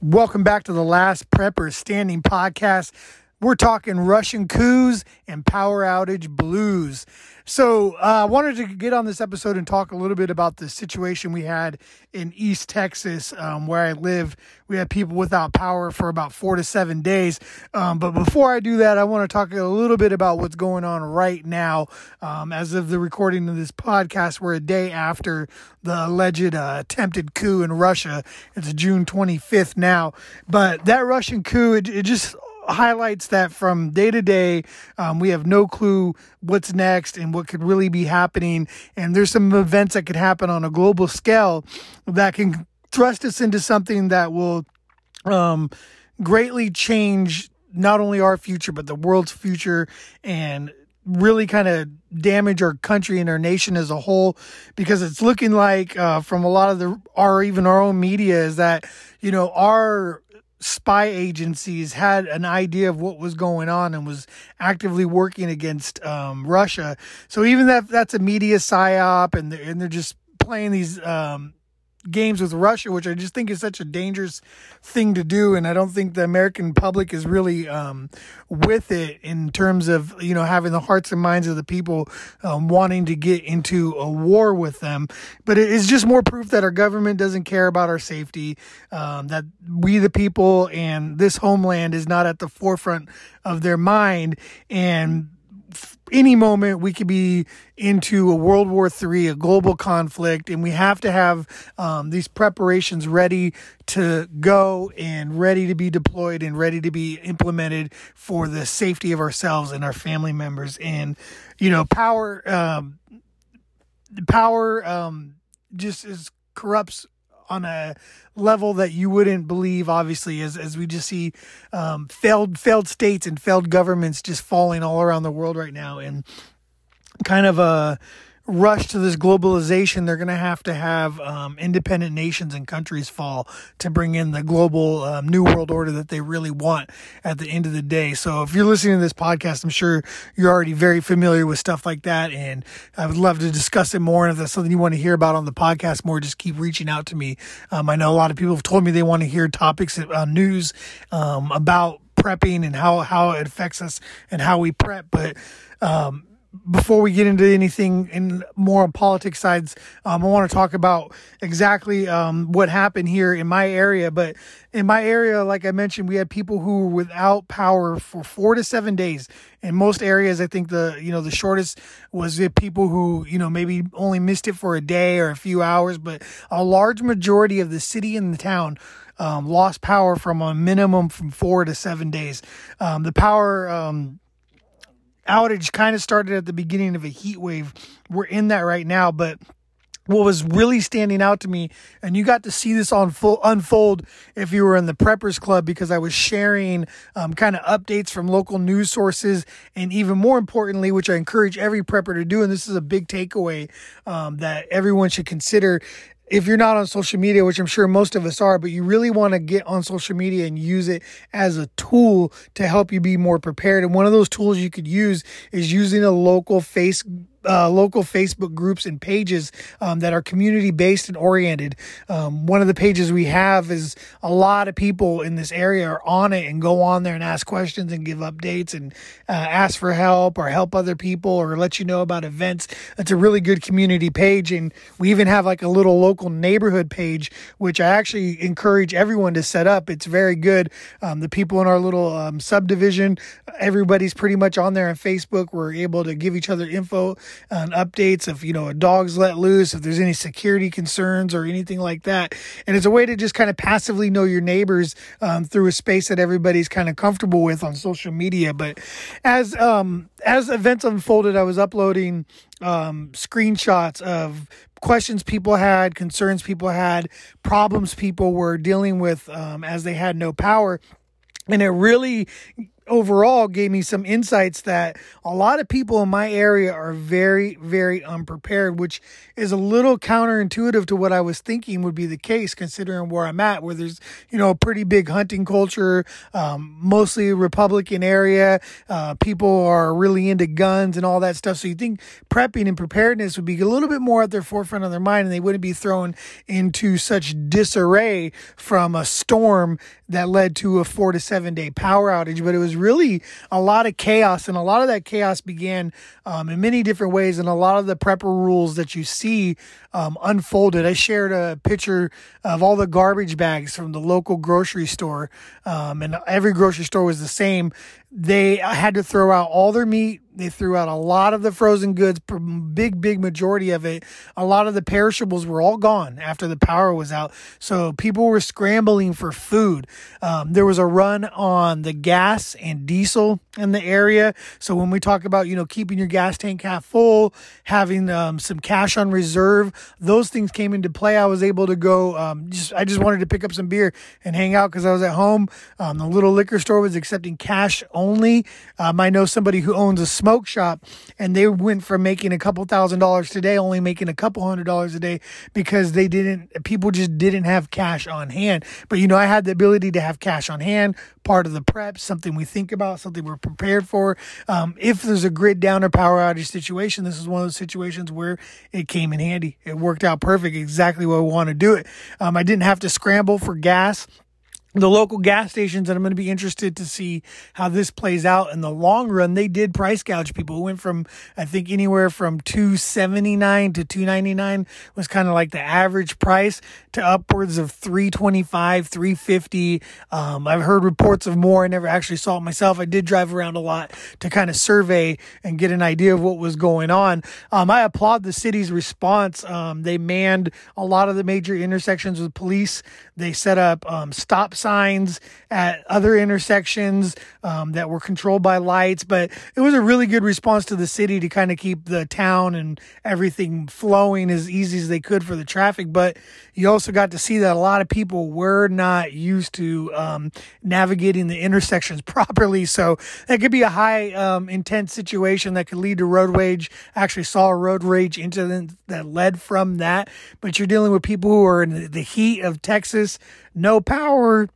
Welcome back to the Last Prepper Standing podcast. We're talking Russian coups and power outage blues. So, uh, I wanted to get on this episode and talk a little bit about the situation we had in East Texas, um, where I live. We had people without power for about four to seven days. Um, but before I do that, I want to talk a little bit about what's going on right now. Um, as of the recording of this podcast, we're a day after the alleged uh, attempted coup in Russia. It's June 25th now. But that Russian coup, it, it just highlights that from day to day, um, we have no clue what's next and what could really be happening. And there's some events that could happen on a global scale that can thrust us into something that will um, greatly change not only our future, but the world's future and really kind of damage our country and our nation as a whole because it's looking like uh, from a lot of the our even our own media is that you know our spy agencies had an idea of what was going on and was actively working against um, Russia. So even that that's a media psyop, and they're, and they're just playing these um, games with Russia, which I just think is such a dangerous thing to do. And I don't think the American public is really um, with it in terms of, you know, having the hearts and minds of the people um, wanting to get into a war with them. But it is just more proof that our government doesn't care about our safety, um, that we, the people, and this homeland is not at the forefront of their mind. And any moment we could be into a World War III, a global conflict, and we have to have um, these preparations ready to go and ready to be deployed and ready to be implemented for the safety of ourselves and our family members. And you know, power, um, power, um, just is corrupts on a level that you wouldn't believe obviously as, as we just see um, failed failed states and failed governments just falling all around the world right now and kind of a rush to this globalization, they're going to have to have um, independent nations and countries fall to bring in the global um, new world order that they really want at the end of the day. So if you're listening to this podcast, I'm sure you're already very familiar with stuff like that. And I would love to discuss it more. And if that's something you want to hear about on the podcast more, just keep reaching out to me. Um, I know a lot of people have told me they want to hear topics, uh, news um, about prepping and how, how it affects us and how we prep. But, um, before we get into anything in more on politics sides, um, I want to talk about exactly um, what happened here in my area. But in my area, like I mentioned, we had people who were without power for four to seven days. In most areas, I think the you know the shortest was the people who you know maybe only missed it for a day or a few hours. But a large majority of the city and the town um, lost power from a minimum from four to seven days. Um, the power um, outage kind of started at the beginning of a heat wave. We're in that right now, but what was really standing out to me, and you got to see this on full unfold if you were in the Preppers Club because I was sharing um, kind of updates from local news sources, and even more importantly, which I encourage every prepper to do, and this is a big takeaway um, that everyone should consider, if you're not on social media, which I'm sure most of us are, but you really want to get on social media and use it as a tool to help you be more prepared. And one of those tools you could use is using a local face uh, local Facebook groups and pages um, that are community based and oriented. Um, one of the pages we have is a lot of people in this area are on it and go on there and ask questions and give updates and uh, ask for help or help other people or let you know about events. It's a really good community page. And we even have like a little local neighborhood page, which I actually encourage everyone to set up. It's very good. Um, the people in our little um, subdivision, everybody's pretty much on there on Facebook. We're able to give each other info and updates if you know a dog's let loose, if there's any security concerns or anything like that. And it's a way to just kind of passively know your neighbors um, through a space that everybody's kind of comfortable with on social media. But as um, as events unfolded, I was uploading um, screenshots of questions people had, concerns people had, problems people were dealing with um, as they had no power. And it really overall gave me some insights that a lot of people in my area are very, very unprepared, which is a little counterintuitive to what I was thinking would be the case, considering where I'm at, where there's, you know, a pretty big hunting culture, um, mostly Republican area. Uh, people are really into guns and all that stuff. So you think prepping and preparedness would be a little bit more at their forefront of their mind and they wouldn't be thrown into such disarray from a storm that led to a four to seven day power outage. But it was really a lot of chaos, and a lot of that chaos began um, in many different ways. And a lot of the prepper rules that you see um, unfolded. I shared a picture of all the garbage bags from the local grocery store, um, and every grocery store was the same. They had to throw out all their meat they threw out a lot of the frozen goods, big, big majority of it. A lot of the perishables were all gone after the power was out. So people were scrambling for food. Um, there was a run on the gas and diesel in the area. So when we talk about, you know, keeping your gas tank half full, having um, some cash on reserve, those things came into play. I was able to go, um, just, I just wanted to pick up some beer and hang out because I was at home. Um, the little liquor store was accepting cash only. Um, I know somebody who owns a smoke shop and they went from making a couple thousand dollars today only making a couple hundred dollars a day because they didn't people just didn't have cash on hand. But you know i had the ability to have cash on hand part of the prep something we think about something we're prepared for. Um, if there's a grid down or power outage situation this is one of those situations where it came in handy. It worked out perfect exactly what we want to do it. Um, i didn't have to scramble for gas the local gas stations, and I'm going to be interested to see how this plays out in the long run. They did price gouge people. It went from I think anywhere from 279 to 299 was kind of like the average price to upwards of 325, 350. Um, I've heard reports of more. I never actually saw it myself. I did drive around a lot to kind of survey and get an idea of what was going on. Um, I applaud the city's response. Um, they manned a lot of the major intersections with police. They set up um, stop signs at other intersections um, that were controlled by lights, but it was a really good response to the city to kind of keep the town and everything flowing as easy as they could for the traffic. But you also got to see that a lot of people were not used to um, navigating the intersections properly. So that could be a high um, intense situation that could lead to road rage. I actually saw a road rage incident that led from that. But you're dealing with people who are in the heat of Texas no power,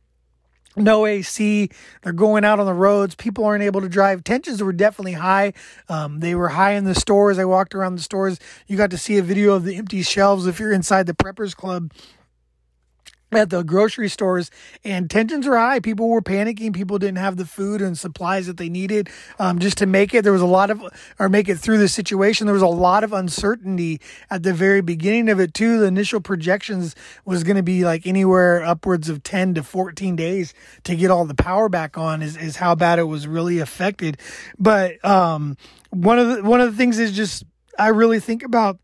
no AC. They're going out on the roads. People aren't able to drive. Tensions were definitely high. Um, they were high in the stores. I walked around the stores. You got to see a video of the empty shelves if you're inside the Preppers Club at the grocery stores and tensions were high. People were panicking. People didn't have the food and supplies that they needed um, just to make it. There was a lot of, or make it through the situation. There was a lot of uncertainty at the very beginning of it too. The initial projections was going to be like anywhere upwards of 10 to 14 days to get all the power back on is, is how bad it was really affected. But, um, one of the, one of the things is just, I really think about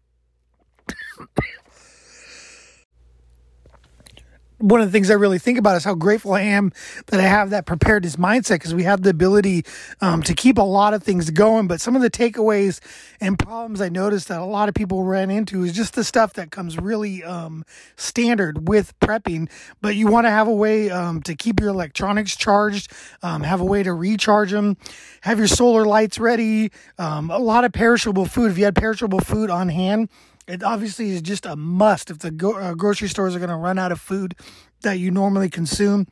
one of the things I really think about is how grateful I am that I have that preparedness mindset because we have the ability um, to keep a lot of things going. But some of the takeaways and problems I noticed that a lot of people ran into is just the stuff that comes really um, standard with prepping. But you want to have a way um, to keep your electronics charged, um, have a way to recharge them, have your solar lights ready, um, a lot of perishable food. If you had perishable food on hand, it obviously is just a must if the go- uh, grocery stores are going to run out of food that you normally consume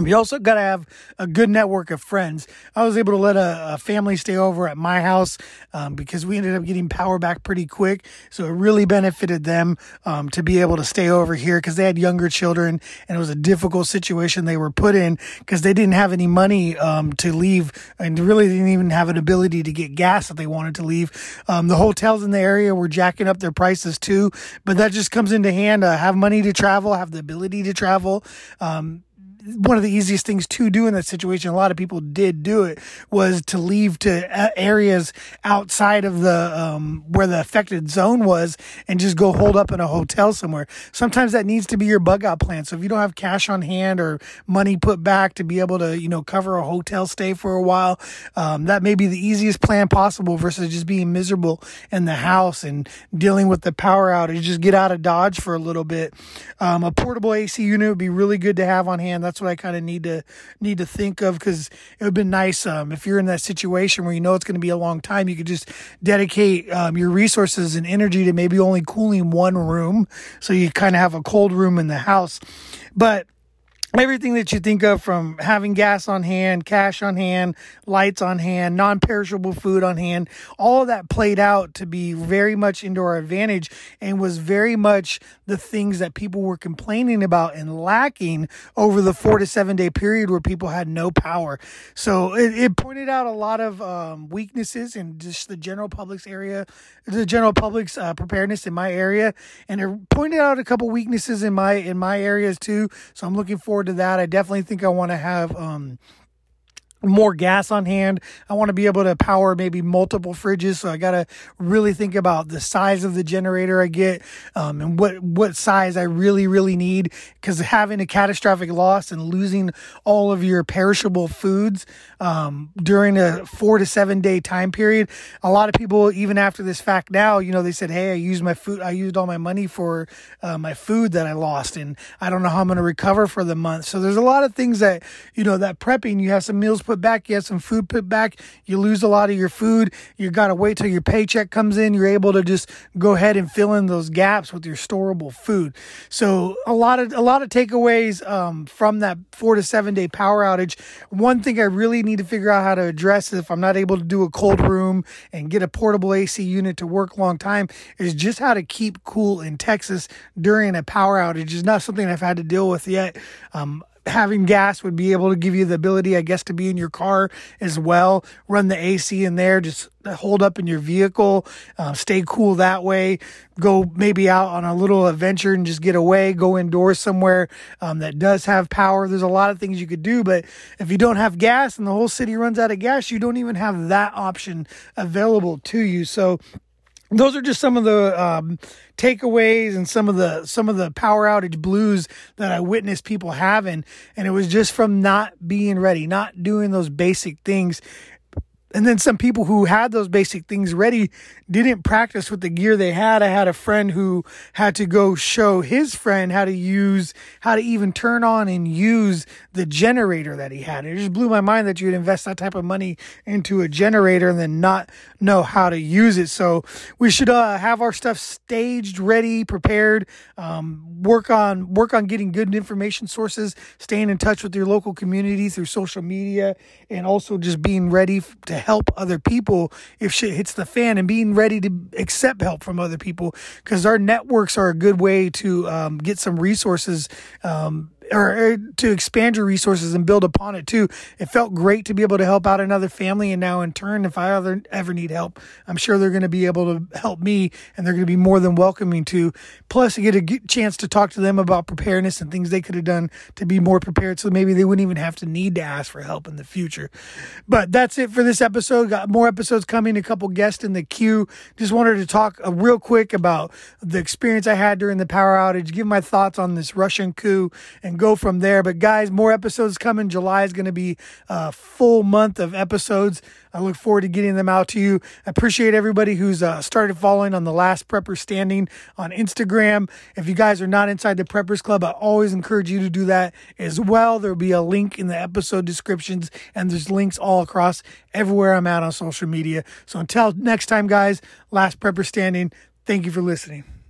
we also got to have a good network of friends. I was able to let a, a family stay over at my house um, because we ended up getting power back pretty quick. So it really benefited them um, to be able to stay over here because they had younger children and it was a difficult situation they were put in because they didn't have any money um, to leave and really didn't even have an ability to get gas if they wanted to leave. Um, the hotels in the area were jacking up their prices too, but that just comes into hand. Uh, have money to travel, have the ability to travel um, one of the easiest things to do in that situation, a lot of people did do it, was to leave to areas outside of the um, where the affected zone was and just go hold up in a hotel somewhere. Sometimes that needs to be your bug out plan. So if you don't have cash on hand or money put back to be able to, you know, cover a hotel stay for a while, um, that may be the easiest plan possible versus just being miserable in the house and dealing with the power outage. Just get out of Dodge for a little bit. Um, a portable AC unit would be really good to have on hand. That's that's what I kind of need to need to think of because it would be nice um, if you're in that situation where you know it's going to be a long time, you could just dedicate um, your resources and energy to maybe only cooling one room, so you kind of have a cold room in the house. But everything that you think of from having gas on hand, cash on hand, lights on hand, non perishable food on hand, all that played out to be very much into our advantage and was very much the things that people were complaining about and lacking over the four to seven day period where people had no power. So it, it pointed out a lot of um, weaknesses in just the general public's area, the general public's uh, preparedness in my area, and it pointed out a couple weaknesses in my in my areas too. So I'm looking forward to that. I definitely think I want to have um, more gas on hand. I want to be able to power maybe multiple fridges. So I got to really think about the size of the generator I get um, and what, what size I really, really need. Because having a catastrophic loss and losing all of your perishable foods um, during a four to seven day time period, a lot of people, even after this fact now, you know, they said, Hey, I used my food, I used all my money for uh, my food that I lost, and I don't know how I'm going to recover for the month. So there's a lot of things that, you know, that prepping, you have some meals put back, you have some food put back, you lose a lot of your food, you got to wait till your paycheck comes in, you're able to just go ahead and fill in those gaps with your storable food. So a lot of a lot of takeaways um, from that four to seven day power outage. One thing I really need to figure out how to address if I'm not able to do a cold room and get a portable AC unit to work long time is just how to keep cool in Texas during a power outage. Is not something I've had to deal with yet. Um, having gas would be able to give you the ability, I guess, to be in your car as well. Run the AC in there, just hold up in your vehicle, uh, stay cool that way. Go maybe out on a little adventure and just get away. Go indoors somewhere um, that does have power. There's a lot of things you could do, but if you don't have gas and the whole city runs out of gas, you don't even have that option available to you. So those are just some of the um, takeaways and some of the some of the power outage blues that I witnessed people having, and it was just from not being ready, not doing those basic things. And then some people who had those basic things ready didn't practice with the gear they had. I had a friend who had to go show his friend how to use, how to even turn on and use the generator that he had. It just blew my mind that you'd invest that type of money into a generator and then not know how to use it. So we should uh, have our stuff staged, ready, prepared. Um, work on work on getting good information sources, staying in touch with your local community through social media, and also just being ready to help other people if shit hits the fan and being ready to accept help from other people. Because our networks are a good way to um, get some resources um, or, to expand your resources and build upon it too. It felt great to be able to help out another family. And now, in turn, if I ever, ever need help, I'm sure they're going to be able to help me and they're going to be more than welcoming to. Plus, you get a chance to talk to them about preparedness and things they could have done to be more prepared. So maybe they wouldn't even have to need to ask for help in the future. But that's it for this episode. Got more episodes coming, a couple guests in the queue. Just wanted to talk uh, real quick about the experience I had during the power outage, give my thoughts on this Russian coup, and go from there. But guys, more episodes coming. July is going to be a full month of episodes. I look forward to getting them out to you. I appreciate everybody who's uh, started following on the last prepper standing on Instagram. If you guys are not inside the preppers club, I always encourage you to do that as well. There'll be a link in the episode descriptions and there's links all across everywhere I'm at on social media. So until next time, guys, last prepper standing. Thank you for listening.